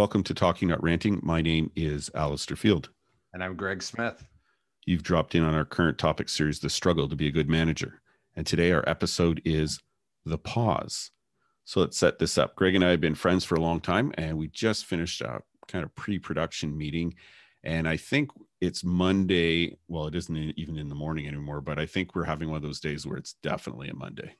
Welcome to Talking Not Ranting. My name is Alistair Field. And I'm Greg Smith. You've dropped in on our current topic series, The Struggle to be a Good Manager. And today our episode is The Pause. So let's set this up. Greg and I have been friends for a long time, and we just finished a kind of pre production meeting. And I think it's Monday. Well, it isn't even in the morning anymore, but I think we're having one of those days where it's definitely a Monday.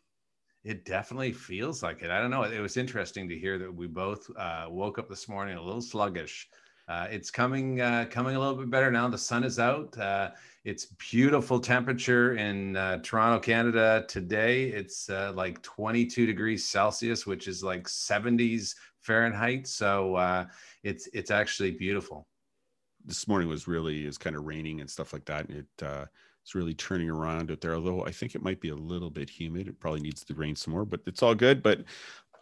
It definitely feels like it. I don't know. It was interesting to hear that we both uh, woke up this morning a little sluggish. Uh, it's coming uh, coming a little bit better now. The sun is out. Uh, it's beautiful temperature in uh, Toronto, Canada today. It's uh, like 22 degrees Celsius, which is like 70s Fahrenheit. So it's it's actually beautiful. This morning was really is kind of raining and stuff like that. It it's really turning around out there. Although I think it might be a little bit humid. It probably needs to rain some more, but it's all good. But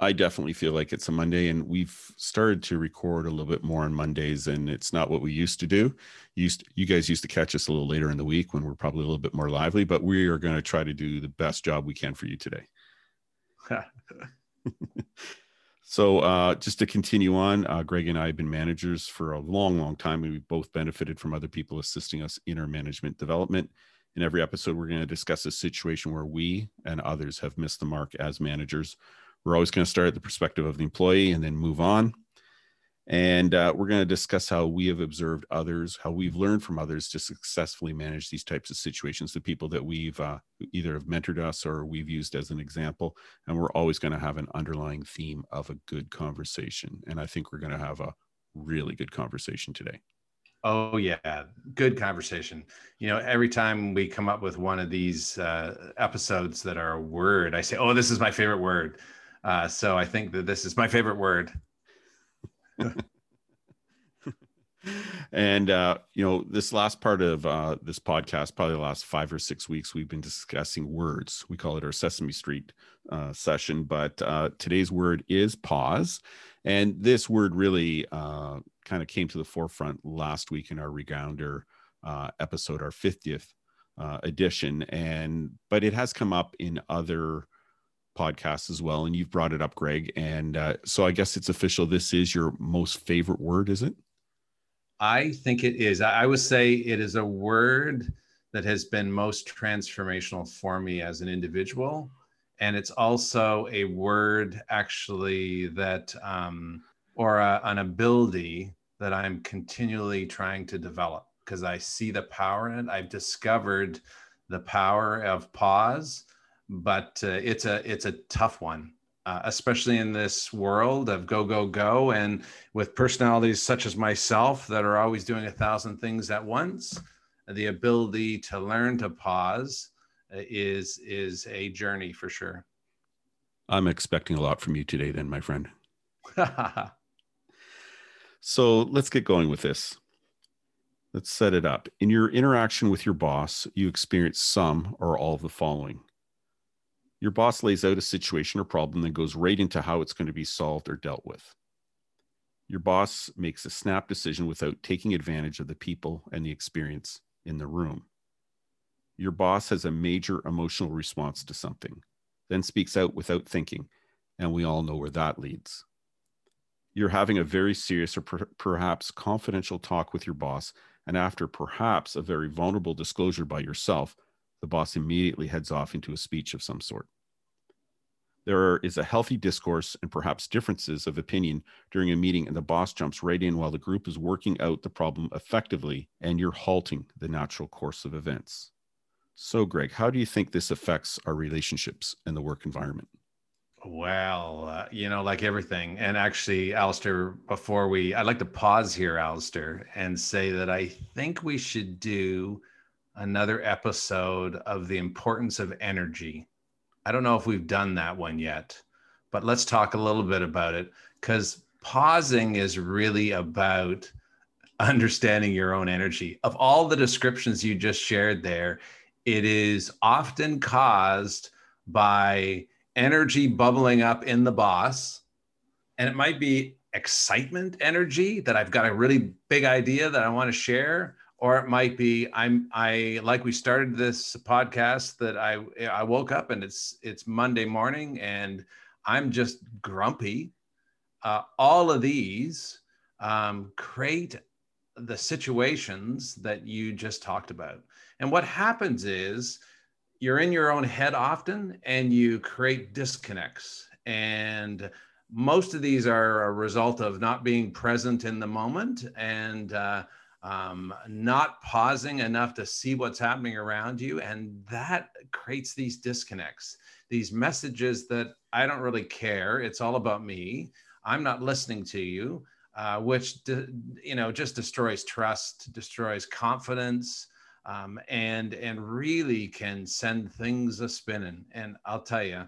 I definitely feel like it's a Monday, and we've started to record a little bit more on Mondays, and it's not what we used to do. Used you guys used to catch us a little later in the week when we're probably a little bit more lively, but we are going to try to do the best job we can for you today. so, uh, just to continue on, uh, Greg and I have been managers for a long, long time, and we've both benefited from other people assisting us in our management development. In every episode, we're going to discuss a situation where we and others have missed the mark as managers we're always going to start at the perspective of the employee and then move on. And uh, we're going to discuss how we have observed others, how we've learned from others to successfully manage these types of situations, the people that we've uh, either have mentored us or we've used as an example. And we're always going to have an underlying theme of a good conversation. And I think we're going to have a really good conversation today. Oh yeah, good conversation. You know, every time we come up with one of these uh, episodes that are a word, I say, "Oh, this is my favorite word." Uh, so I think that this is my favorite word. and uh, you know, this last part of uh, this podcast, probably the last five or six weeks, we've been discussing words. We call it our Sesame Street uh, session, but uh, today's word is pause, and this word really uh, kind of came to the forefront last week in our Regounder uh, episode, our fiftieth uh, edition, and but it has come up in other podcasts as well, and you've brought it up, Greg. And uh, so I guess it's official. This is your most favorite word, is it? I think it is. I would say it is a word that has been most transformational for me as an individual. And it's also a word, actually, that, um, or a, an ability that I'm continually trying to develop because I see the power in it. I've discovered the power of pause but uh, it's a it's a tough one, uh, especially in this world of go go go, and with personalities such as myself that are always doing a thousand things at once. The ability to learn to pause Uh, is is a journey for sure. I'm expecting a lot from you today, then, my friend. so let's get going with this. Let's set it up. In your interaction with your boss, you experience some or all of the following your boss lays out a situation or problem that goes right into how it's going to be solved or dealt with. Your boss makes a snap decision without taking advantage of the people and the experience in the room. Your boss has a major emotional response to something, then speaks out without thinking, and we all know where that leads. You're having a very serious or per- perhaps confidential talk with your boss, and after perhaps a very vulnerable disclosure by yourself, the boss immediately heads off into a speech of some sort. There is a healthy discourse and perhaps differences of opinion during a meeting, and the boss jumps right in while the group is working out the problem effectively, and you're halting the natural course of events. So, Greg, how do you think this affects our relationships and the work environment? Well, uh, you know, like everything. And actually, Alistair, before we, I'd like to pause here, Alistair, and say that I think we should do another episode of the importance of energy. I don't know if we've done that one yet, but let's talk a little bit about it because pausing is really about understanding your own energy. Of all the descriptions you just shared there, it is often caused by energy bubbling up in the boss. And it might be excitement energy that I've got a really big idea that I want to share, or it might be i'm i like we started this podcast that i i woke up and it's it's monday morning and i'm just grumpy uh, all of these um, create the situations that you just talked about. And what happens is you're in your own head often and you create disconnects. And most of these are a result of not being present in the moment and uh, um, not pausing enough to see what's happening around you. And that creates these disconnects, these messages that I don't really care. It's all about me. I'm not listening to you, uh, which, de- you know, just destroys trust, destroys confidence. Um, and and really can send things a spinning. And I'll tell you,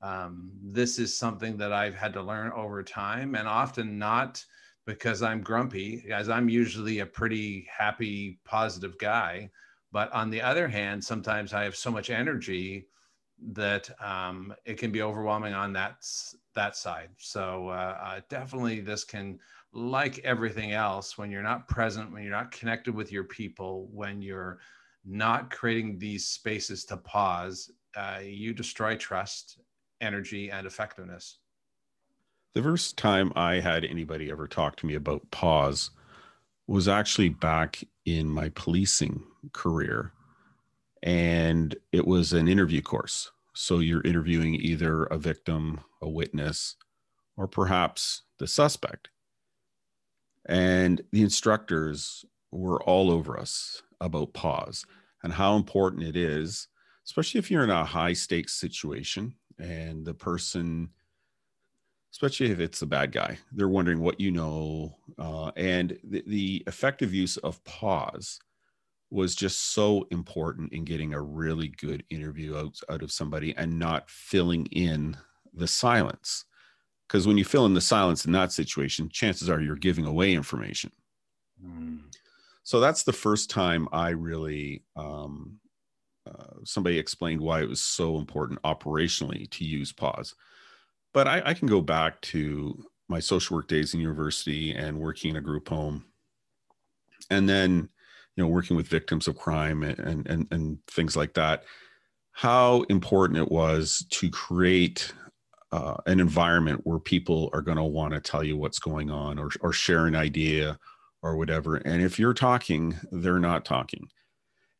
um, this is something that I've had to learn over time, and often not because I'm grumpy, as I'm usually a pretty happy, positive guy. But on the other hand, sometimes I have so much energy that um, it can be overwhelming on that that side. So uh, uh, definitely, this can, like everything else, when you're not present, when you're not connected with your people, when you're not creating these spaces to pause, uh, you destroy trust, energy, and effectiveness. The first time I had anybody ever talk to me about pause was actually back in my policing career. And it was an interview course. So you're interviewing either a victim, a witness, or perhaps the suspect. And the instructors were all over us about pause and how important it is, especially if you're in a high stakes situation and the person especially if it's a bad guy. They're wondering what you know. Uh, and the, the, effective use of pause was just so important in getting a really good interview out, out of somebody and not filling in the silence. Because when you fill in the silence in that situation, chances are you're giving away information. Mm. So that's the first time I really, um, uh, somebody explained why it was so important operationally to use pause but I, I can go back to my social work days in university and working in a group home and then you know working with victims of crime and and and things like that how important it was to create uh, an environment where people are going to want to tell you what's going on or, or share an idea or whatever and if you're talking they're not talking.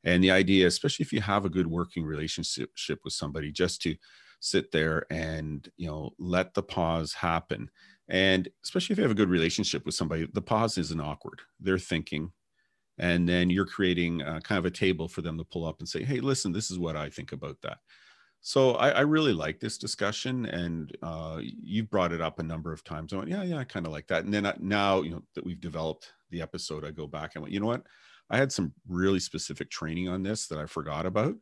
And the idea especially if you have a good working relationship with somebody just to sit there and you know let the pause happen. And especially if you have a good relationship with somebody the pause isn't awkward. They're thinking and then you're creating uh, kind of a table for them to pull up and say hey listen this is what i think about that so i, I really like this discussion and uh, you've brought it up a number of times. I went yeah yeah i kind of like that. And then I, now you know that we've developed the episode i go back and went you know what? I had some really specific training on this that i forgot about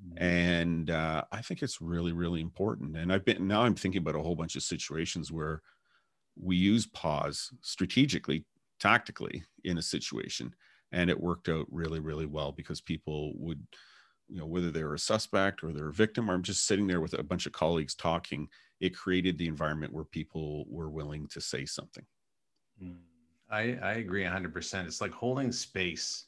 Mm-hmm. and uh, i think it's really really important. And i've been now i'm thinking about a whole bunch of situations where we use pause strategically tactically in a situation and it worked out really really well because people would you know whether they're a suspect or they're a victim or i'm just sitting there with a bunch of colleagues talking it created the environment where people were willing to say something mm. i i agree 100% it's like holding space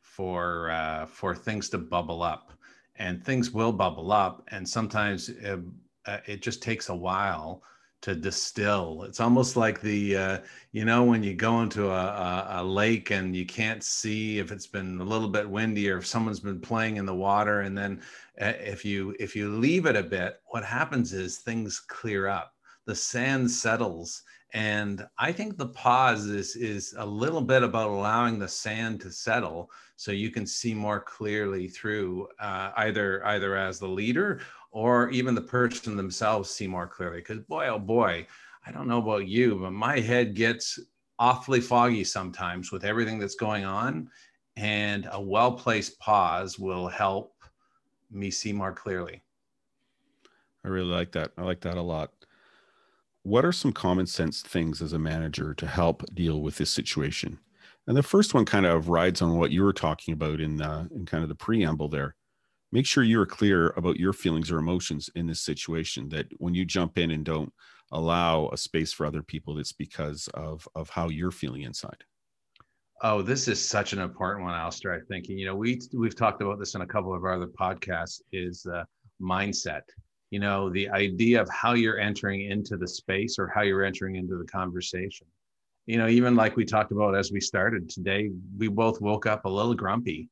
for uh, for things to bubble up and things will bubble up and sometimes it, uh, it just takes a while to distill. It's almost like the uh, you know when you go into a, a, a, lake and you can't see if it's been a little bit windy or if someone's been playing in the water and then uh, if you if you leave it a bit what happens is things clear up. The sand settles and i think the pause is is a little bit about allowing the sand to settle so you can see more clearly through uh, either either as the leader or even the person themselves see more clearly because boy oh boy i don't know about you but my head gets awfully foggy sometimes with everything that's going on and a well placed pause will help me see more clearly i really like that i like that a lot what are some common sense things as a manager to help deal with this situation? And the first one kind of rides on what you were talking about in the, in kind of the preamble there. Make sure you're clear about your feelings or emotions in this situation. That when you jump in and don't allow a space for other people, it's because of of how you're feeling inside. Oh, this is such an important one, Alistair. I think you know we we've talked about this in a couple of our other podcasts. Is uh, mindset you know the idea of how you're entering into the space or how you're entering into the conversation you know, even like we talked about as we started today, we both woke up a little grumpy.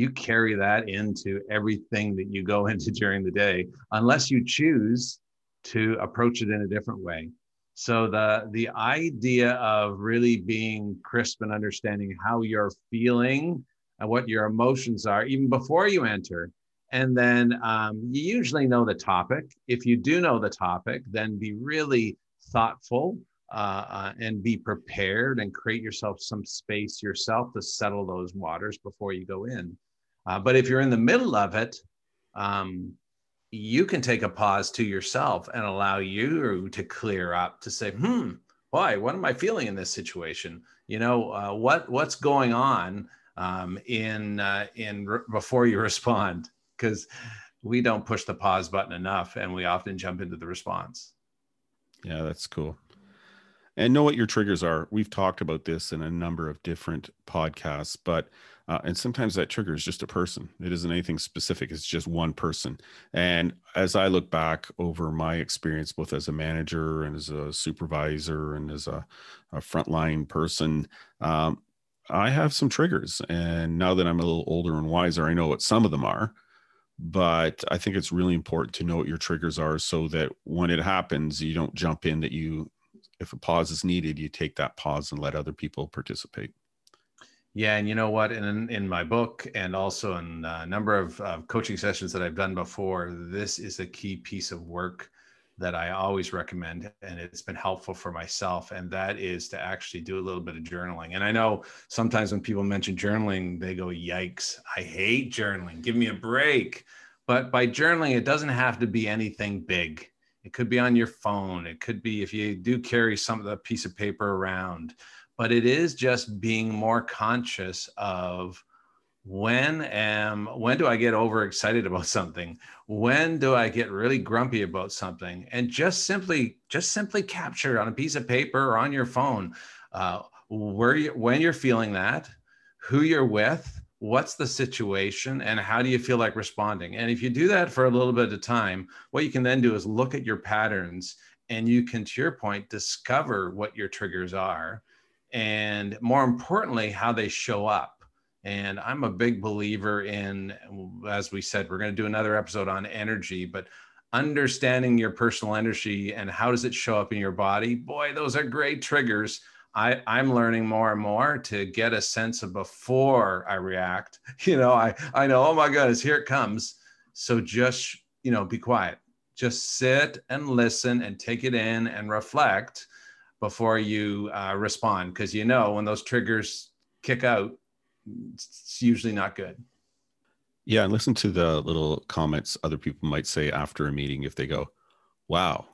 You carry that into everything that you go into during the day, unless you choose to approach it in a different way. So the the idea of really being crisp and understanding how you're feeling and what your emotions are, even before you enter, and then um, you usually know the topic. If you do know the topic, then be really thoughtful uh, uh, and be prepared and create yourself some space yourself to settle those waters before you go in. Uh, but if you're in the middle of it, um, you can take a pause to yourself and allow you to clear up to say, hmm, why? What am I feeling in this situation? You know, uh, what what's going on um, in uh, in re- before you respond? Because we don't push the pause button enough, and we often jump into the response. Yeah, that's cool and know what your triggers are. We've talked about this in a number of different podcasts, but uh, and sometimes that trigger is just a person. It isn't anything specific. It's just one person. And as I look back over my experience, both as a manager and as a supervisor and as a, a frontline person, um, I have some triggers. And now that I'm a little older and wiser, I know what some of them are. But I think it's really important to know what your triggers are so that when it happens, you don't jump in that you if a pause is needed, you take that pause and let other people participate. Yeah, and you know what? In in my book, and also in a number of coaching sessions that I've done before, this is a key piece of work that I always recommend, and it's been helpful for myself. And that is to actually do a little bit of journaling. And I know sometimes when people mention journaling, they go, "Yikes! I hate journaling. Give me a break." But by journaling, it doesn't have to be anything big it could be on your phone. It could be if you do carry some of the piece of paper around, but it is just being more conscious of when am when do I get overexcited about something? When do I get really grumpy about something? And just simply just simply capture on a piece of paper or on your phone uh, where you when you're feeling that, who you're with, what's the situation and how do you feel like responding and if you do that for a little bit of time what you can then do is look at your patterns and you can to your point discover what your triggers are and more importantly how they show up and i'm a big believer in as we said we're going to do another episode on energy but understanding your personal energy and how does it show up in your body boy those are great triggers I, I'm learning more and more to get a sense of before I react. You know, I, I know, oh my goodness, here it comes. So just, you know, be quiet. Just sit and listen and take it in and reflect before you uh, respond. Because you know, when those triggers kick out, it's usually not good. Yeah. And listen to the little comments other people might say after a meeting if they go, wow,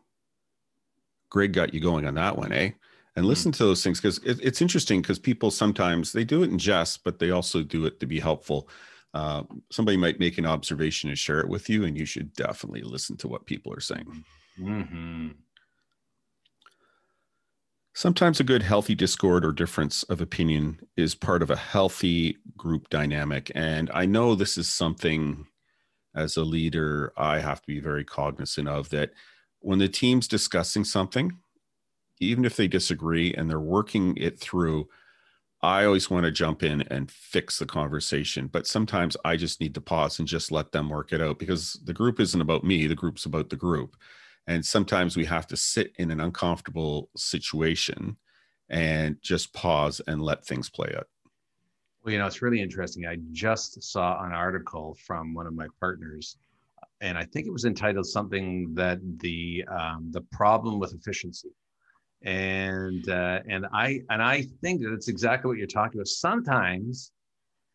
Greg got you going on that one, eh? and mm-hmm. listen to those things because it, it's interesting because people sometimes they do it in jest but they also do it to be helpful uh, somebody might make an observation and share it with you and you should definitely listen to what people are saying mm-hmm. Sometimes a good healthy discord or difference of opinion is part of a healthy group dynamic and i know this is something as a leader i have to be very cognizant of that when the team's discussing something even if they disagree and they're working it through, I always want to jump in and fix the conversation. But sometimes I just need to pause and just let them work it out because the group isn't about me, the group's about the group. And sometimes we have to sit in an uncomfortable situation and just pause and let things play out. Well, you know, it's really interesting. I just saw an article from one of my partners, and I think it was entitled something that the um, the problem with efficiency and uh, and I and I think that it's exactly what you're talking about. Sometimes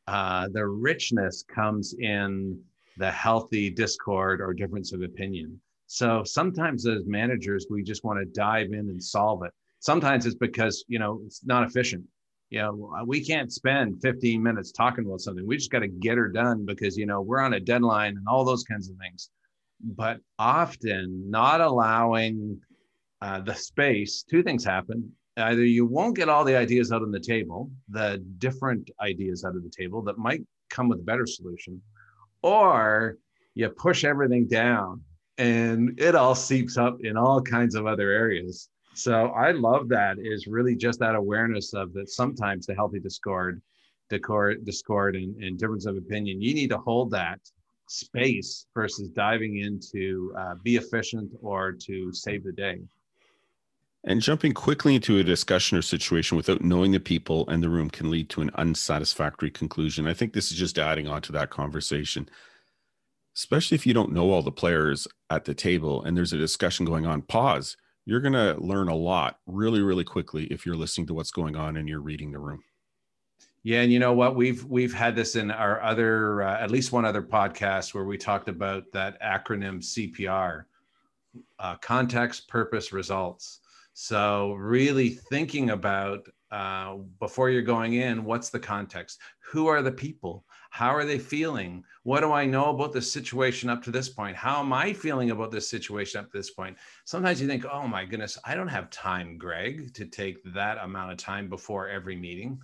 uh, the richness comes in the healthy discord or difference of opinion. So sometimes as managers, we just want to dive in and solve it. Sometimes it's because you know it's not efficient. You know, we can't spend 15 minutes talking about something. We just got to get her done because you know we're on a deadline and all those kinds of things. But often, not allowing uh, the space, two things happen. Either you won't get all the ideas out on the table, the different ideas out of the table that might come with a better solution, or you push everything down and it all seeps up in all kinds of other areas. So I love that is really just that awareness of that sometimes the healthy discord, discord, discord and, and difference of opinion, you need to hold that space versus diving into uh, be efficient or to save the day. And jumping quickly into a discussion or situation without knowing the people and the room can lead to an unsatisfactory conclusion. I think this is just adding on to that conversation, especially if you don't know all the players at the table and there's a discussion going on. Pause. You're going to learn a lot really, really quickly if you're listening to what's going on and you're reading the room. Yeah, and you know what? We've we've had this in our other uh, at least one other podcast where we talked about that acronym CPR, uh, context, purpose, results so, really thinking about uh, before you're going in, what's the context? Who are the people? How are they feeling? What do I know about the situation up to this point? How am I feeling about this situation up to this point? Sometimes you think, oh my goodness, I don't have time, Greg, to take that amount of time before every meeting.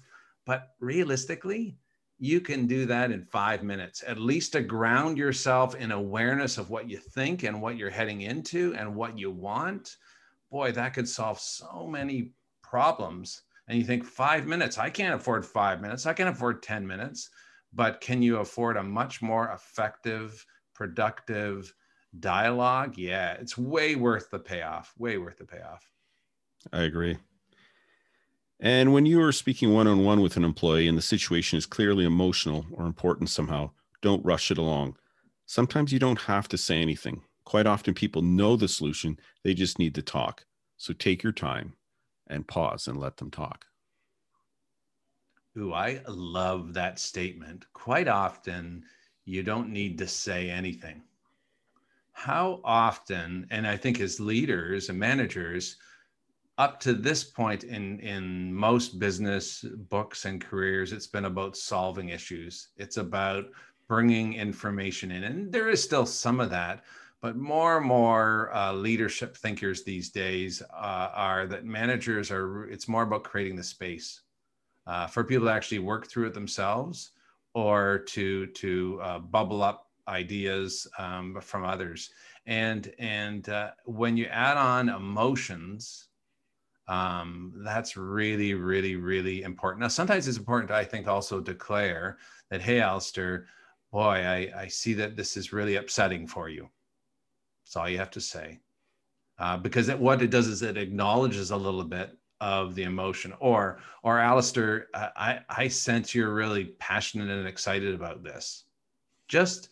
But realistically, you can do that in five minutes, at least to ground yourself in awareness of what you think and what you're heading into and what you want boy, that could solve so many problems. And you think five minutes, I can't afford five minutes, I can't afford 10 minutes, but can you afford a much more effective, productive dialogue? Yeah, it's way worth the payoff, way worth the payoff. I agree. And when you are speaking one on one with an employee and the situation is clearly emotional or important somehow, don't rush it along. Sometimes you don't have to say anything. Quite often, people know the solution, they just need to talk. So take your time and pause and let them talk. Ooh, I love that statement. Quite often, you don't need to say anything. How often, and I think as leaders and managers, up to this point in in most business books and careers it's been about solving issues it's about bringing information in and there is still some of that but more and more uh, leadership thinkers these days uh, are that managers are, it's more about creating the space uh, for people to actually work through it themselves or to, to uh, bubble up ideas um, from others. And, and uh, when you add on emotions, um, that's really, really, really important. Now, sometimes it's important, I think, also declare that, hey, Alistair, boy, I, I see that this is really upsetting for you that's all you have to say. Uh, because it, what it does is it acknowledges a little bit of the emotion. Or, or Alistair, I, I sense you're really passionate and excited about this. Just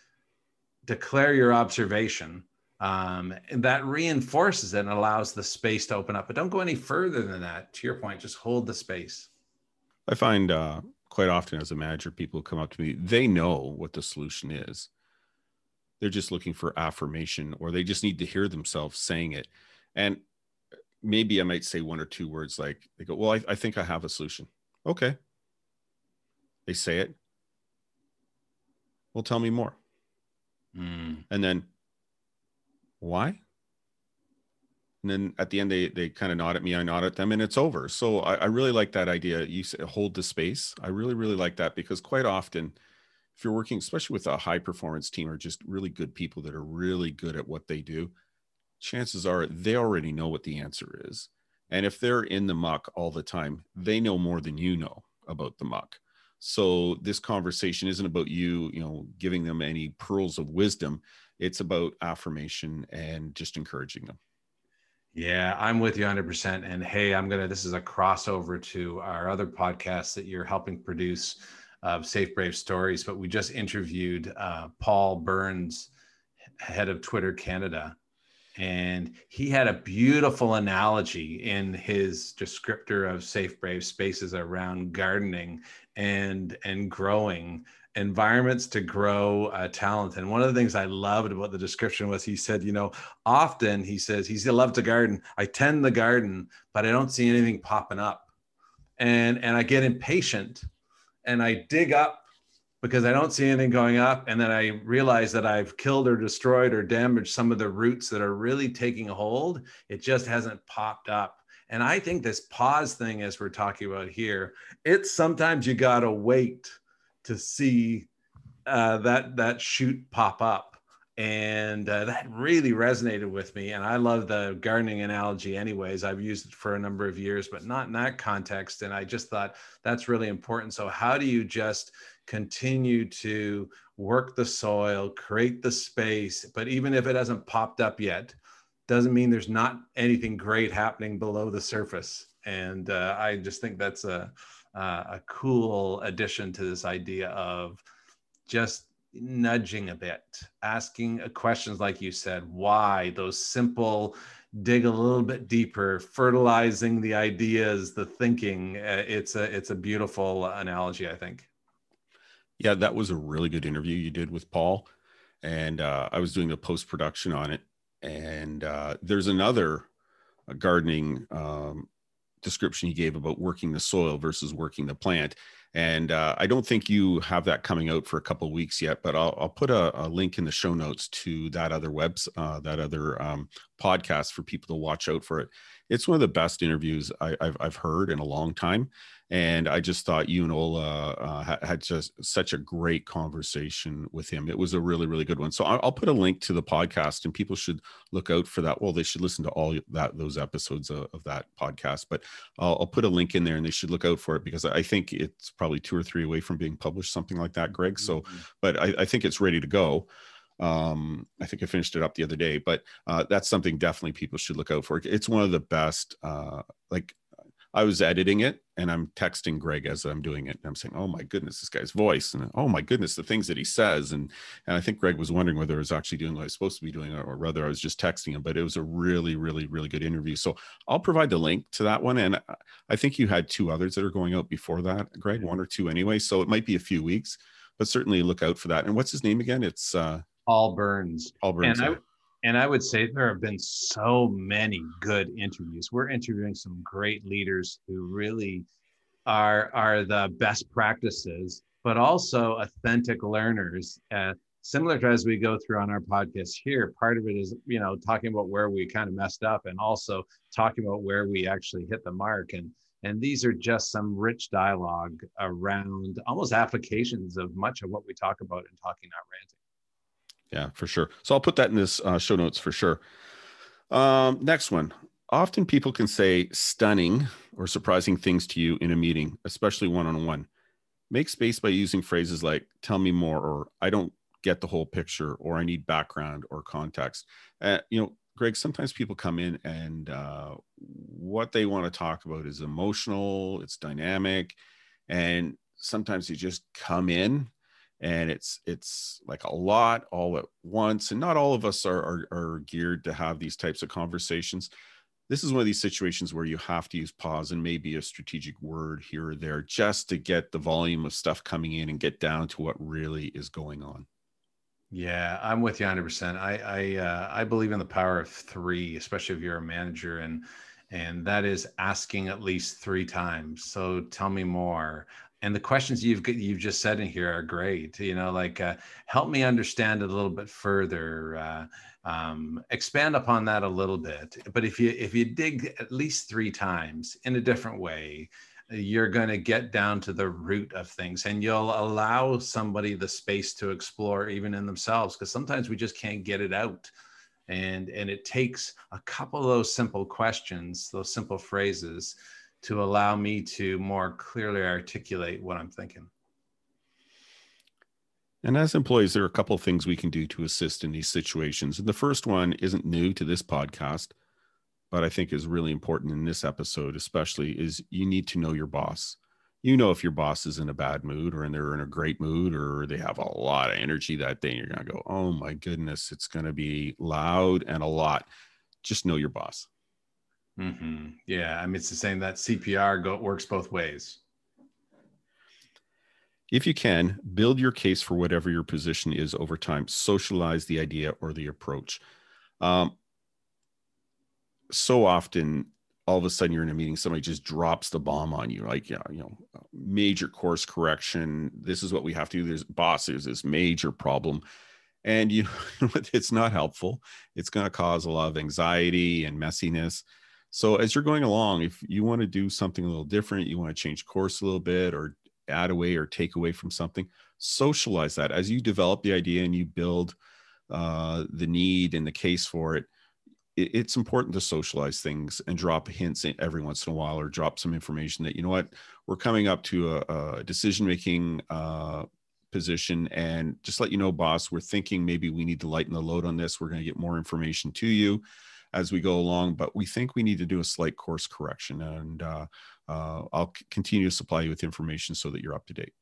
declare your observation. Um, and that reinforces it and allows the space to open up. But don't go any further than that. To your point, just hold the space. I find uh, quite often as a manager, people come up to me, they know what the solution is they're just looking for affirmation or they just need to hear themselves saying it and maybe i might say one or two words like they go well i, I think i have a solution. Okay. They say it. Well tell me more. Mm. and then why? And then at the end they they kind of nod at me i nod at them and it's over. So i, I really like that idea. You say hold the space. I really really like that because quite often if you're working, especially with a high performance team or just really good people that are really good at what they do, chances are they already know what the answer is. And if they're in the muck all the time, they know more than you know about the muck. So this conversation isn't about you, you know, giving them any pearls of wisdom. It's about affirmation and just encouraging them. Yeah, I'm with you 100%. And hey, I'm going to, this is a crossover to our other podcast that you're helping produce of Safe Brave Stories, but we just interviewed uh, Paul Burns, head of Twitter Canada. And he had a beautiful analogy in his descriptor of safe, brave spaces around gardening and and growing environments to grow uh, talent. And one of the things I loved about the description was he said, you know, often he says he's loved to garden. I tend the garden, but I don't see anything popping up, and and I get impatient and I dig up because I don't see anything going up. And then I realize that I've killed or destroyed or damaged some of the roots that are really taking hold. It just hasn't popped up. And I think this pause thing, as we're talking about here, it's sometimes you gotta wait to see uh, that that shoot pop up. and uh, that really resonated with me and i love the gardening analogy anyways i've used it for a number of years but not in that context and i just thought that's really important so how do you just continue to work the soil create the space but even if it hasn't popped up yet doesn't mean there's not anything great happening below the surface and uh, i just think that's a, a cool addition to this idea of just nudging a bit, asking questions like you said, why, those simple, dig a little bit deeper, fertilizing the ideas, the thinking. Uh, it's a it's a beautiful analogy, I think. Yeah, that was a really good interview you did with Paul, and uh, I was doing the post production on it. And uh, there's another uh, gardening um, description he gave about working the soil versus working the plant and uh, I don't think you have that coming out for a couple weeks yet, but I'll, I'll put a, a, link in the show notes to that other webs, uh, that other um, podcast for people to watch out for it. It's one of the best interviews I, have I've heard in a long time, and I just thought you and Ola uh, had just such a great conversation with him. It was a really, really good one. So I'll, I'll, put a link to the podcast, and people should look out for that. Well, they should listen to all that those episodes of, of that podcast, but I'll, I'll, put a link in there, and they should look out for it because I think it's probably two or three away from being published, something like that, Greg. So, mm-hmm. but I, I think it's ready to go um i think i finished it up the other day but uh that's something definitely people should look out for it's one of the best uh like I was editing it and I'm texting Greg as I'm doing it. And I'm saying, oh my goodness, this guy's voice. And oh my goodness, the things that he says. And, and I think Greg was wondering whether I was actually doing what I was supposed to be doing or whether I was just texting him. But it was a really, really, really good interview. So I'll provide the link to that one. And I think you had two others that are going out before that, Greg, one or two anyway. So it might be a few weeks, but certainly look out for that. And what's his name again? It's uh, Paul Burns. Paul Burns. And I, and I would say there have been so many good interviews. We're interviewing some great leaders who really are are the best practices, but also authentic learners. Uh, similar to as we go through on our podcast here, part of it is you know talking about where we kind of messed up, and also talking about where we actually hit the mark. And and these are just some rich dialogue around almost applications of much of what we talk about in talking not ranting. Yeah, for sure. So I'll put that in this uh, show notes for sure. Um, next one. Often people can say stunning or surprising things to you in a meeting, especially one on one. Make space by using phrases like tell me more or I don't get the whole picture or I need background or context. Uh, you know, Greg, sometimes people come in and uh, what they want to talk about is emotional, it's dynamic, and sometimes you just come in and it's it's like a lot all at once and not all of us are, are, are geared to have these types of conversations. This is one of these situations where you have to use pause and maybe a strategic word here or there just to get the volume of stuff coming in and get down to what really is going on. Yeah i'm with you 100% i i uh, i believe in the power of three especially if you're a manager and and that is asking at least three times. So tell me more and the questions you've you've just said in here are great you know like uh, help me understand it a little bit further uh, um, expand upon that a little bit. But if you if you dig at least three times in a different way you're going to get down to the root of things and you'll allow somebody the space to explore even in themselves because sometimes we just can't get it out. And and it takes a couple of those simple questions those simple phrases to allow me to more clearly articulate what I'm thinking. And as employees, there are a couple of things we can do to assist in these situations. And the first one isn't new to this podcast, but I think is really important in this episode, especially, is you need to know your boss. You know if your boss is in a bad mood or they're in a great mood or they have a lot of energy that day, you're to go, oh my goodness, it's to be loud and a lot. Just know your boss. Mm-hmm. Yeah, I mean it's the same that CPR go, works both ways. If you can, build your case for whatever your position is over time. Socialize the idea or the approach. Um, so often, all of a sudden, you're in a meeting, somebody just drops the bomb on you, like, yeah, you know, major course correction. This is what we have to do. There's boss. There's this major problem, and you it's not helpful. It's going to cause a lot of anxiety and messiness. So as you're going along, if you want to do something a little different, you want to change course a little bit or add away or take away from something, socialize that. As you develop the idea and you build uh, the need and the case for it, it, it's important to socialize things and drop hints every once in a while or drop some information that, you know what, we're coming up to a, a decision making uh, position and just let you know, boss, we're thinking maybe we need to lighten the load on this. We're going to get more information to you as we go along, but we think we need to do a slight course correction. And uh, uh, I'll continue to supply you with information so that you're up to date.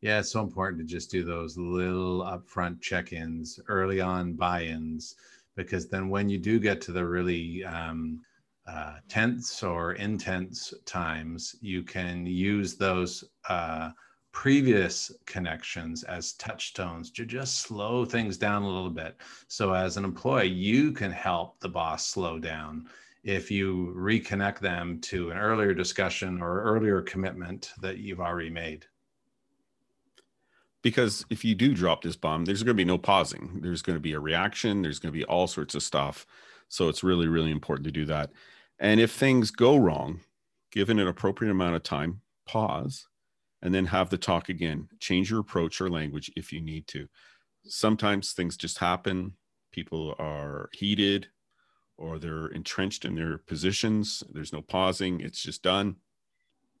Yeah, it's so important to just do those little upfront check ins, early on buy ins, because then when you do get to the really um, uh, tense or intense times, you can use those uh, previous connections as touchstones to just slow things down a little bit. So, as an employee, you can help the boss slow down. If you reconnect them to an earlier discussion or earlier commitment that you've already made. Because if you do drop this bomb there's going to be no pausing. There's going to be a reaction. There's going to be all sorts of stuff. So it's really really important to do that. And if things go wrong given an appropriate amount of time pause and then have the talk again change your approach or language if you need to sometimes things just happen people are heated or they're entrenched in their positions there's no pausing it's just done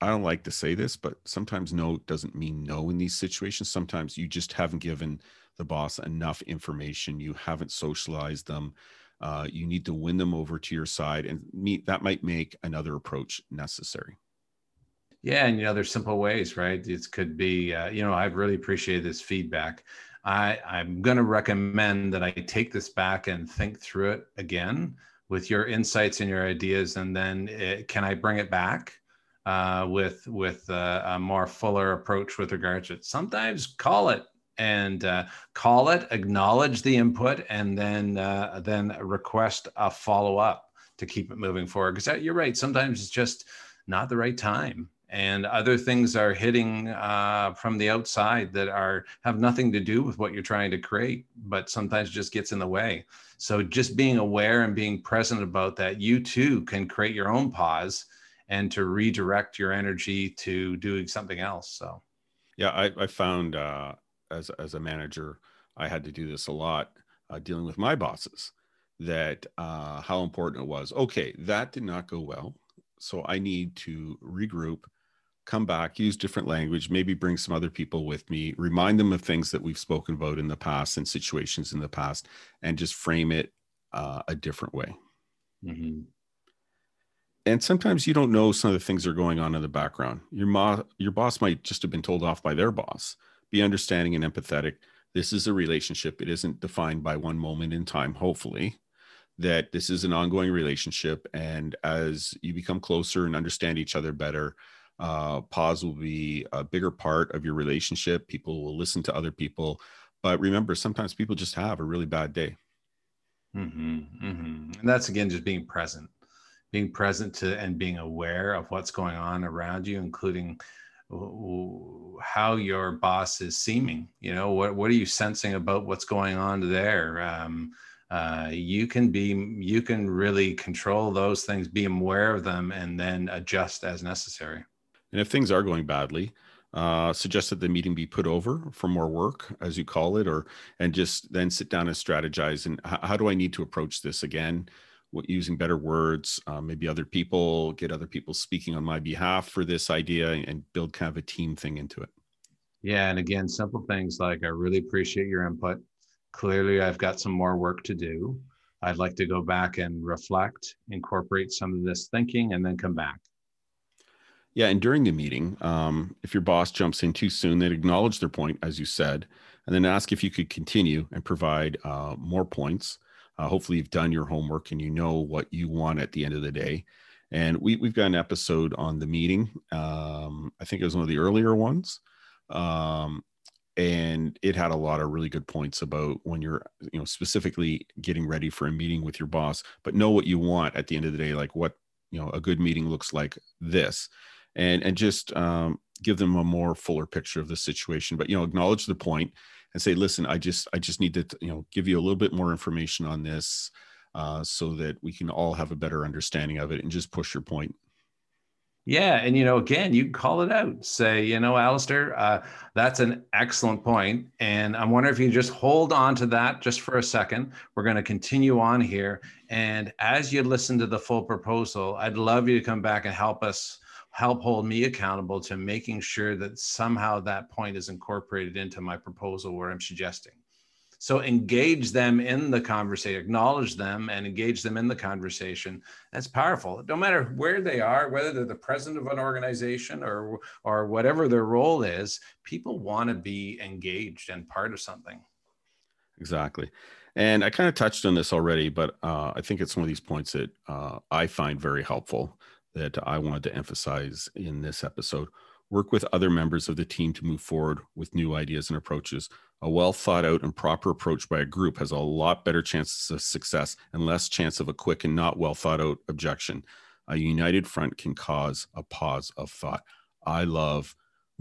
I don't like to say this, but sometimes no doesn't mean no in these situations. Sometimes you just haven't given the boss enough information. You haven't socialized them. Uh, you need to win them over to your side, and meet that might make another approach necessary. Yeah, and you know, there's simple ways, right? It could be, uh, you know, I've really appreciated this feedback. I, I'm going to recommend that I take this back and think through it again with your insights and your ideas, and then it, uh, can I bring it back? uh, with with uh, a more fuller approach with regards to it. Sometimes call it and uh, call it, acknowledge the input, and then uh, then request a follow up to keep it moving forward. Because you're right, sometimes it's just not the right time, and other things are hitting uh, from the outside that are have nothing to do with what you're trying to create, but sometimes just gets in the way. So just being aware and being present about that, you too can create your own pause and to redirect your energy to doing something else. So, yeah, I, I found uh, as as a manager, I had to do this a lot uh, dealing with my bosses. That uh, how important it was. Okay, that did not go well, so I need to regroup, come back, use different language, maybe bring some other people with me, remind them of things that we've spoken about in the past and situations in the past, and just frame it uh, a different way. Mm-hmm and sometimes you don't know some of the things that are going on in the background. Your mo- your boss might just have been told off by their boss. Be understanding and empathetic. This is a relationship. It isn't defined by one moment in time. Hopefully, that this is an ongoing relationship, and as you become closer and understand each other better, uh, pause will be a bigger part of your relationship. People will listen to other people, but remember, sometimes people just have a really bad day. Mm-hmm, mm-hmm. And that's again just being present being present to and being aware of what's going on around you, including how your boss is seeming. You know, what what are you sensing about what's going on there? Um, uh, you can be you can really control those things, be aware of them, and then adjust as necessary. And if things are going badly, uh, suggest that the meeting be put over for more work, as you call it, or and just then sit down and strategize. And how, how do I need to approach this again? using better words, uh, maybe other people, get other people speaking on my behalf for this idea and build kind of a team thing into it. Yeah. And again, simple things like I really appreciate your input. Clearly, I've got some more work to do. I'd like to go back and reflect, incorporate some of this thinking, and then come back. Yeah. And during the meeting, um, if your boss jumps in too soon, they'd acknowledge their point, as you said, and then ask if you could continue and provide uh, more points uh, hopefully, you've done your homework and you know what you want at the end of the day. And we, we've got an episode on the meeting. Um, I think it was one of the earlier ones. Um, and it had a lot of really good points about when you're, you know, specifically getting ready for a meeting with your boss, but know what you want at the end of the day, like what, you know, a good meeting looks like this. And, and just um, give them a more fuller picture of the situation, but, you know, acknowledge the point and say, listen, I just I just need to you know give you a little bit more information on this uh, so that we can all have a better understanding of it and just push your point. Yeah, and you know, again, you call it out. Say, you know, Alistair, uh, that's an excellent point, and I wonder if you just hold on to that just for a second. We're going to continue on here, and as you listen to the full proposal, I'd love you to come back and help us help hold me accountable to making sure that somehow that point is incorporated into my proposal where I'm suggesting. So engage them in the conversation, acknowledge them and engage them in the conversation. That's powerful. No matter where they are, whether they're the president of an organization or or whatever their role is, people want to be engaged and part of something. Exactly. And I kind of touched on this already, but uh, I think it's one of these points that uh, I find very helpful that I wanted to emphasize in this episode. Work with other members of the team to move forward with new ideas and approaches. A well thought out and proper approach by a group has a lot better chances of success and less chance of a quick and not well thought out objection. A united front can cause a pause of thought. I love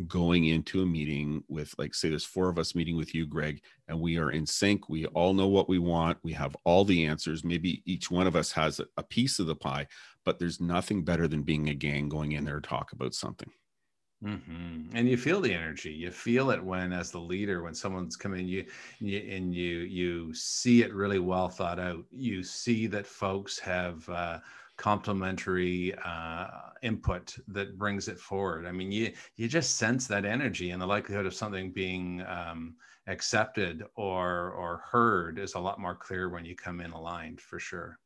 going into a meeting with like say there's four of us meeting with you greg and we are in sync we all know what we want we have all the answers maybe each one of us has a piece of the pie but there's nothing better than being a gang going in there to talk about something Mm-hmm. And you feel the energy. You feel it when, as the leader, when someone's coming, you, you and you you see it really well thought out. You see that folks have uh, complementary uh, input that brings it forward. I mean, you you just sense that energy, and the likelihood of something being um, accepted or or heard is a lot more clear when you come in aligned, for sure.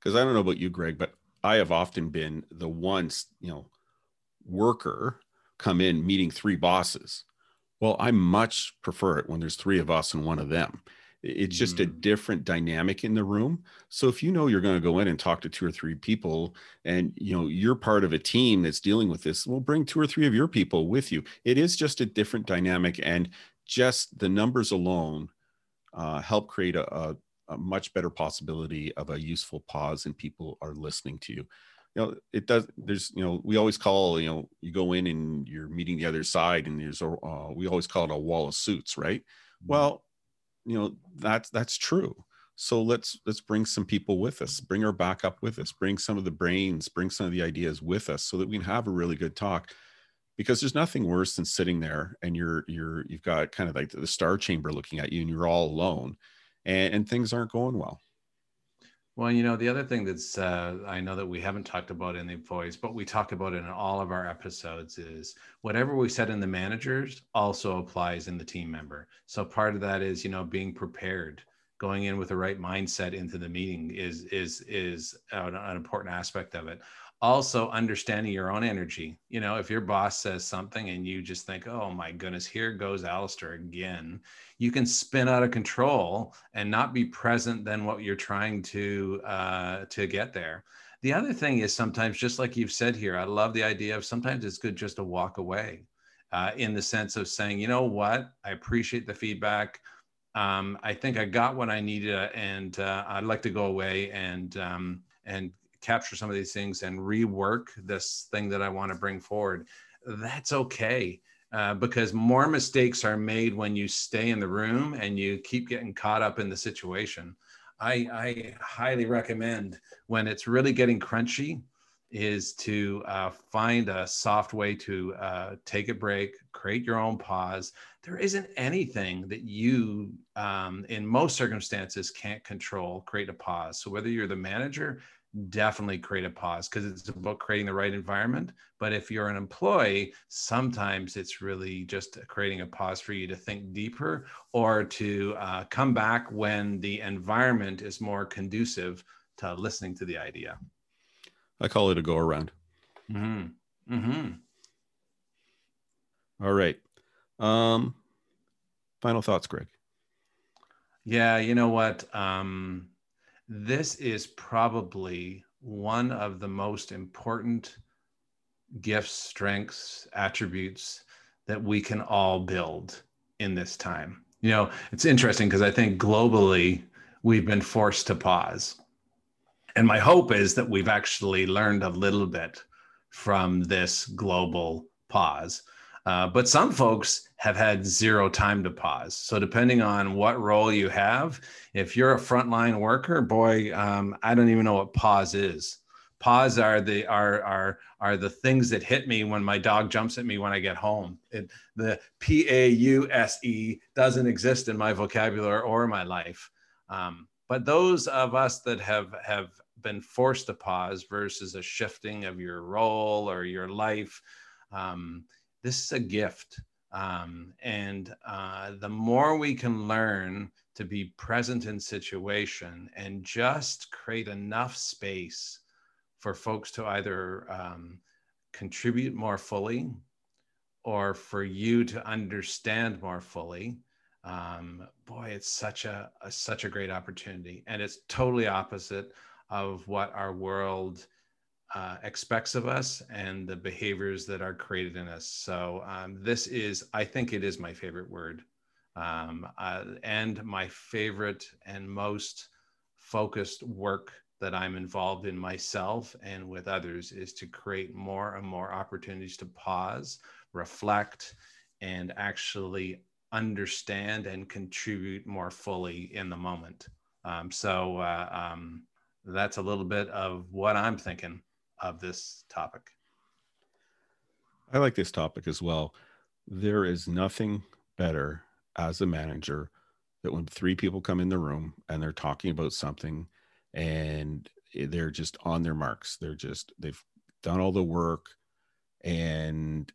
Because I don't know about you, Greg, but I have often been the once you know worker come in meeting three bosses. Well, I much prefer it when there's three of us and one of them. It's just mm. a different dynamic in the room. So if you know you're going to go in and talk to two or three people and you know you're part of a team that's dealing with this, well bring two or three of your people with you. It is just a different dynamic and just the numbers alone uh, help create a, a, a much better possibility of a useful pause and people are listening to you. You know it does there's you know we always call you know you go in and you're meeting the other side and there's a uh, we always call it a wall of suits right? Mm-hmm. well you know that's that's true. So let's let's bring some people with us bring our backup with us bring some of the brains bring some of the ideas with us so that we can have a really good talk. Because there's nothing worse than sitting there and you're you're you've got kind of like the star chamber looking at you and you're all alone and, and things aren't going well well, you know, the other thing that's uh, I know that we haven't talked about in the employees, but we talk about it in all of our episodes is whatever we said in the managers also applies in the team member. So part of that is, you know, being prepared, going in with the right mindset into the meeting is is is an, an important aspect of it also understanding your own energy. You know, if your boss says something and you just think, oh my goodness, here goes Alistair again, you can spin out of control and not be present than what you're trying to uh, to get there. The other thing is sometimes, just like you've said here, I love the idea of sometimes it's good just to walk away uh, in the sense of saying, you know what, I appreciate the feedback. Um, I think I got what I needed, and uh, I'd like to go away and um, and capture some of these things and rework this thing that I want to bring forward, that's okay. Uh, because more mistakes are made when you stay in the room and you keep getting caught up in the situation. I, I highly recommend when it's really getting crunchy is to uh, find a soft way to uh, take a break, create your own pause. There isn't anything that you, um, in most circumstances, can't control. Create a pause. So whether you're the manager, definitely create a pause because it's about creating the right environment. But if you're an employee, sometimes it's really just creating a pause for you to think deeper or to uh, come back when the environment is more conducive to listening to the idea. I call it a go around. Mm-hmm. Mm-hmm. All right. Um, final thoughts, Greg. Yeah, you know what? Um, this is probably one of the most important gifts, strengths, attributes that we can all build in this time. You know, it's interesting because I think globally we've been forced to pause. And my hope is that we've actually learned a little bit from this global pause uh, but some folks have had zero time to pause. So, depending on what role you have, if you're a frontline worker, boy, um, I don't even know what pause is. paws are the are are are the things that hit me when my dog jumps at me when I get home. It, the P A U S E doesn't exist in my vocabulary or my life. Um, but those of us that have have been forced to pause versus a shifting of your role or your life, um, this is a gift. Um, and uh, the more we can learn to be present in situation and just create enough space for folks to either um, contribute more fully or for you to understand more fully um, boy it's such a, a, such a great opportunity and it's totally opposite of what our world uh, expects of us and the behaviors that are created in us. So um, this is i think it is my favorite word. Um, uh, and my favorite and most focused work that I'm involved in myself and with others is to create more and more opportunities to pause, reflect, and actually understand and contribute more fully in the moment. Um, so uh, um, that's a little bit of what I'm thinking of this topic. I like this topic as well. There is nothing better as a manager that when three people come in the room and they're talking about something and they're just on their marks. They're just they've done all the work, and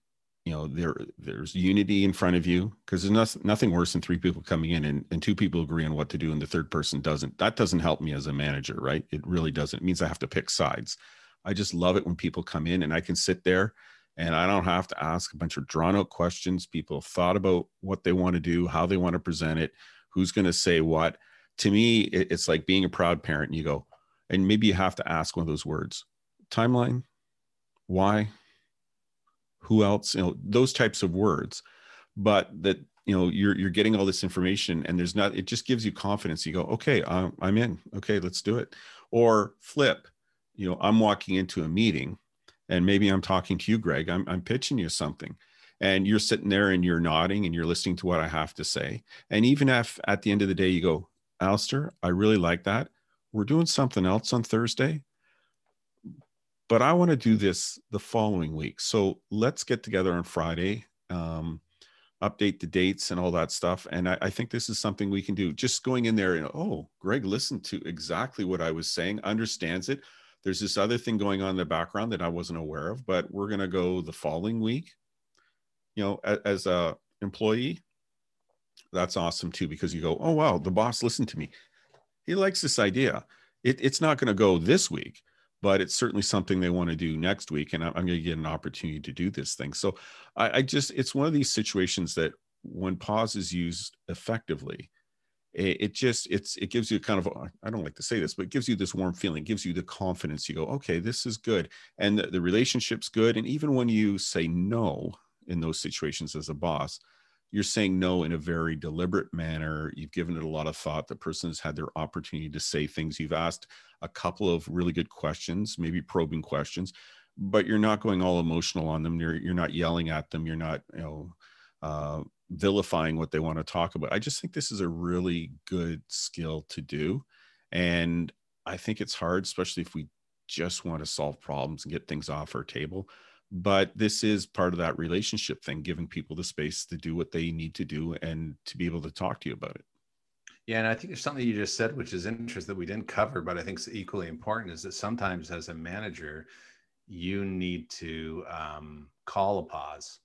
you know there there's unity in front of you because there's nothing, nothing worse than three people coming in and, and two people agree on what to do and the third person doesn't that doesn't help me as a manager right it really doesn't it means i have to pick sides i just love it when people come in and i can sit there and i don't have to ask a bunch of drawn out questions people thought about what they want to do how they want to present it who's going to say what to me, it's like being a proud parent. And you go, and maybe you have to ask one of those words timeline, why, who else, you know, those types of words. But that, you know, you're, you're getting all this information and there's not, it just gives you confidence. You go, okay, I'm, I'm in. Okay, let's do it. Or flip, you know, I'm walking into a meeting and maybe I'm talking to you, Greg. I'm, I'm pitching you something and you're sitting there and you're nodding and you're listening to what I have to say. And even if at the end of the day you go, Alistair, I really like that. We're doing something else on Thursday, but I want to do this the following week. So let's get together on Friday, um, update the dates and all that stuff. And I, I, think this is something we can do. Just going in there and, oh, Greg listened to exactly what I was saying, understands it. There's this other thing going on in the background that I wasn't aware of, but we're going to go the following week. You know, as, as a employee, that's awesome too because you go oh wow the boss listened to me. He likes this idea. It, it's not going to go this week but it's certainly something they want to do next week and i'm, going to get an opportunity to do this thing. So I, I, just it's one of these situations that when pause is used effectively it, it just it's it gives you kind of i don't like to say this but it gives you this warm feeling gives you the confidence you go okay this is good and the, the relationship's good and even when you say no in those situations as a boss you're saying no in a very deliberate manner. You've given it a lot of thought. The person has had their opportunity to say things. You've asked a couple of really good questions, maybe probing questions, but you're not going all emotional on them. You're, you're not yelling at them. You're not, you know, uh, vilifying what they want to talk about. I just think this is a really good skill to do. And I think it's hard, especially if we just want to solve problems and get things off our table but this is part of that relationship thing giving people the space to do what they need to do and to be able to talk to you about it yeah and i think there's something you just said which is interesting that we didn't cover but i think is equally important is that sometimes as a manager you need to um, call a pause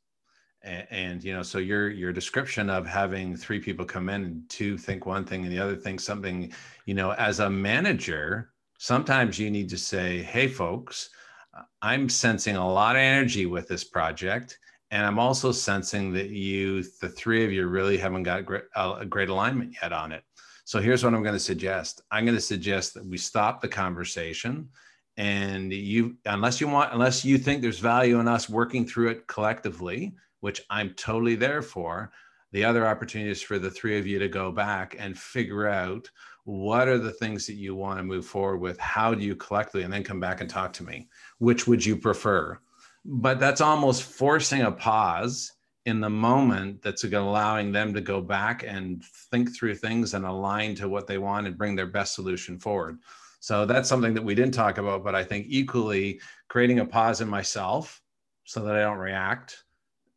and, and, you know so your your description of having three people come in and two think one thing and the other think something you know as a manager sometimes you need to say hey folks uh, I'm sensing a lot of energy with this project. And I'm also sensing that you, the three of you, really haven't got great, a great alignment yet on it. So here's what I'm going to suggest. I'm going to suggest that we stop the conversation and you unless you want unless you think there's value in us working through it collectively which i'm totally there for. The other opportunity is for the three of you to go back and figure out what are the things that you want to move forward with how do you collectively and then come back and talk to me. Which would you prefer? But that's almost forcing a pause in the moment that's allowing them to go back and think through things and align to what they want and bring their best solution forward. So that's something that we didn't talk about, but I think equally creating a pause in myself so that I don't react,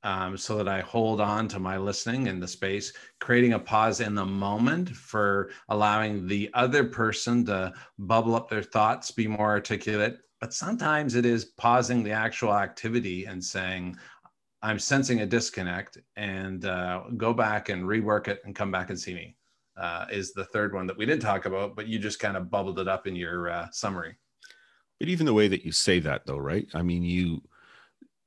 um, so that I hold on to my listening in the space, creating a pause in the moment for allowing the other person to bubble up their thoughts, be more articulate. But sometimes it is pausing the actual activity and saying, I'm sensing a disconnect and uh, go back and rework it and come back and see me. Uh, is the third one that we didn't talk about, but you just kind of bubbled it up in your uh, summary. But even the way that you say that, though, right? I mean, you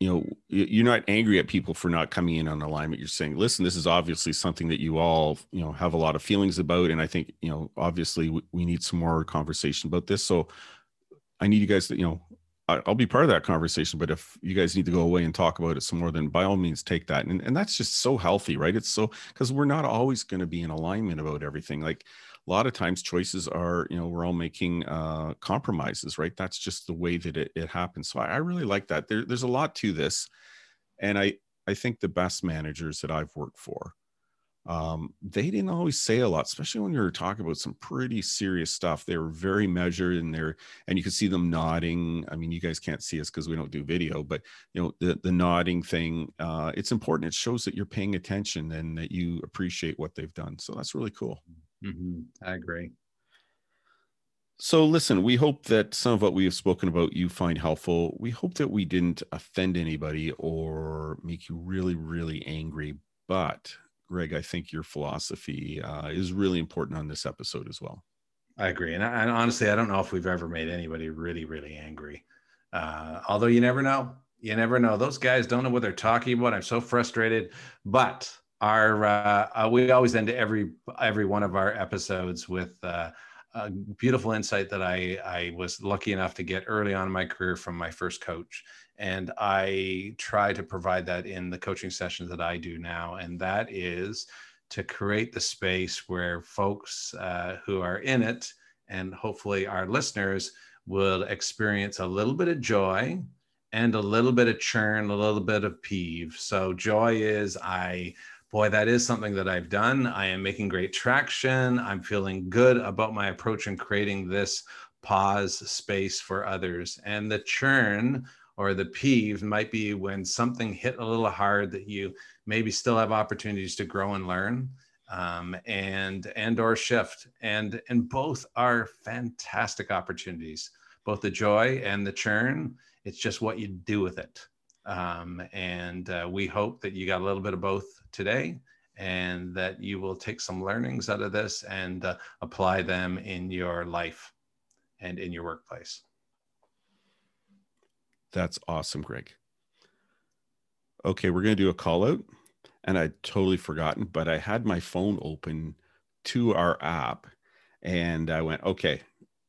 you know you're not angry at people for not coming in on alignment you're saying listen this is obviously something that you all you know have a lot of feelings about and i think you know obviously we, we need some more conversation about this so i need you guys to you know I'll be part of that conversation, but if you guys need to go away and talk about it some more, then by all means take that. And, and that's just so healthy, right? It's so because we're not always going to be in alignment about everything. Like a lot of times choices are you know we're all making uh, compromises right that's just the way that it, it happens so I, I really like that there, there's a lot to this and i i think the best managers that i've worked for um, they didn't always say a lot, especially when you were talking about some pretty serious stuff. They were very measured in there, and you could see them nodding. I mean, you guys can't see us because we don't do video, but you know the the nodding thing. Uh, it's important. It shows that you're paying attention and that you appreciate what they've done. So that's really cool. Mm-hmm. I agree. So, listen, we hope that some of what we have spoken about you find helpful. We hope that we didn't offend anybody or make you really, really angry. But, Greg, I think your philosophy uh, is really important on this episode as well. I agree. And, I, and, honestly, I don't know if we've ever made anybody really, really angry. Uh, although you never know. You never know. Those guys don't know what they're talking about. I'm so frustrated. But our uh, uh, we always end every every one of our episodes with uh, a beautiful insight that I I was lucky enough to get early on in my career from my first coach, and I try to provide that in the coaching sessions that I do now, and that is to create the space where folks uh, who are in it and hopefully our listeners will experience a little bit of joy and a little bit of churn, a little bit of peeve. So joy is I boy, that is something that I've done. I am making great traction. I'm feeling good about my approach in creating this pause space for others. And the churn or the peeve might be when something hit a little hard that you maybe still have opportunities to grow and learn um, and and or shift and and both are fantastic opportunities both the joy and the churn it's just what you do with it um, and uh, we hope that you got a little bit of both today and that you will take some learnings out of this and uh, apply them in your life and in your workplace. That's awesome, Greg. Okay, we're going to do a call out. And I'd totally forgotten, but I had my phone open to our app and I went, okay,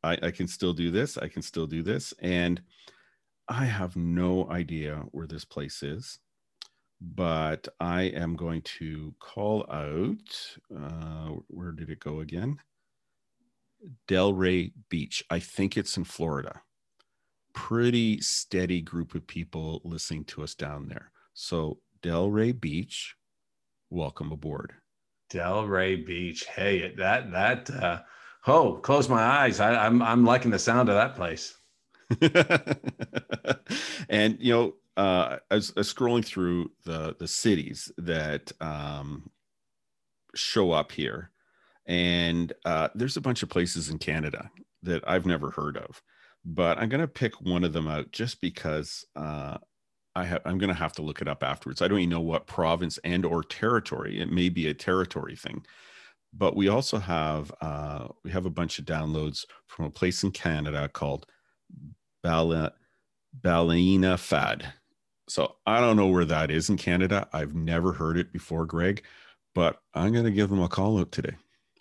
I, I can still do this. I can still do this. And I have no idea where this place is, but I am going to call out. Uh, where did it go again? Delray Beach. I think it's in Florida. Pretty steady group of people listening to us down there. So, Delray Beach, welcome aboard. Delray Beach. Hey, that, that, uh, oh, close my eyes. I, I'm, I'm liking the sound of that place. and you know, uh, as, as scrolling through the the cities that um, show up here, and uh, there's a bunch of places in Canada that I've never heard of, but I'm gonna pick one of them out just because uh, I have I'm gonna have to look it up afterwards. I don't even know what province and or territory. It may be a territory thing, but we also have uh, we have a bunch of downloads from a place in Canada called Bala, Ballinafad. So I don't know where that is in Canada. I've never heard it before, Greg, but I'm going to give them a call out today.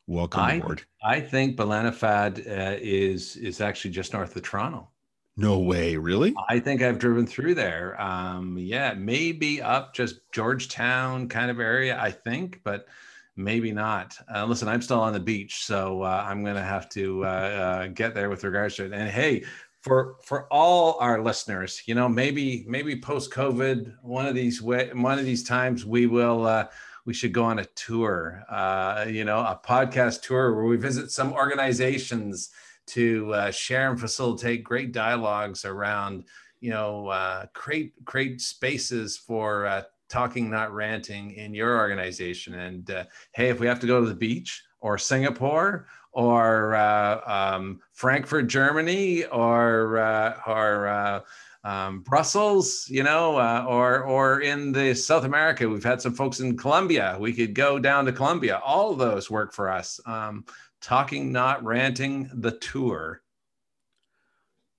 Welcome I, aboard. I think Ballinafad uh, is is actually just north of Toronto. No way, really? I think I've driven through there. Um, yeah, maybe up just Georgetown kind of area, I think, but maybe not. Uh, listen, I'm still on the beach, so uh, I'm going to have to uh, uh, get there with regards to it. And hey, for for all our listeners you know maybe maybe post covid one of these one of these times we will uh we should go on a tour uh you know a podcast tour where we visit some organizations to uh, share and facilitate great dialogues around, you know, uh, create create spaces for uh, talking, not ranting in your organization. And uh, hey, if we have to go to the beach or Singapore or uh, um, Frankfurt, Germany, or uh, or uh, um, Brussels, you know, uh, or or in the South America, we've had some folks in Colombia. We could go down to Colombia. All of those work for us. Um, talking, not ranting, the tour.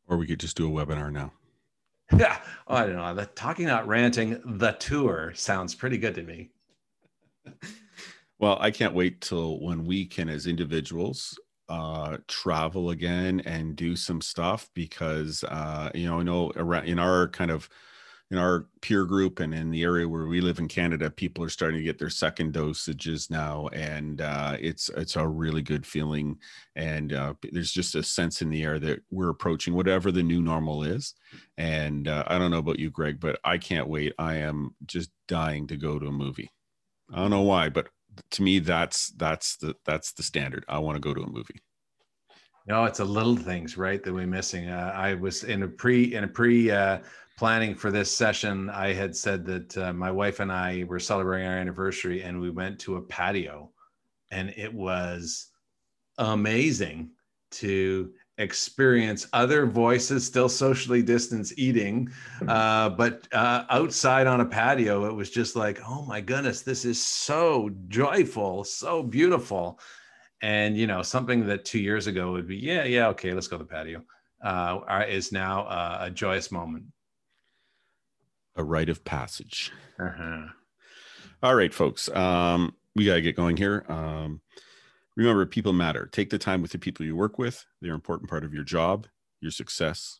Or we could just do a webinar now. Yeah, oh, I don't know. The talking, not ranting, the tour sounds pretty good to me. Well, I can't wait till when we can, as individuals, uh, travel again and do some stuff because uh, you know, I know around in our kind of in our peer group and in the area where we live in Canada, people are starting to get their second dosages now, and uh, it's it's a really good feeling. And uh, there's just a sense in the air that we're approaching whatever the new normal is. And uh, I don't know about you, Greg, but I can't wait. I am just dying to go to a movie. I don't know why, but to me that's that's the that's the standard. I want to go to a movie. No it's a little things right that we're missing. Uh, i was in a pre in a pre uh, planning for this session i had said that uh, my wife and i were celebrating our anniversary and we went to a patio and it was amazing to experience other voices still socially distanced eating hmm. uh, but uh, outside on a patio it was just like oh my goodness this is so joyful so beautiful. And you know something that two years ago would be yeah yeah okay let's go to the patio. Uh, is now uh, a joyous moment. A rite of passage. Uh-huh. All right folks um, we got to get going here. Um, Remember, people matter. Take the time with the people you work with. They're an important part of your job, your success,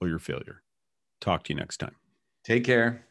or your failure. Talk to you next time. Take care.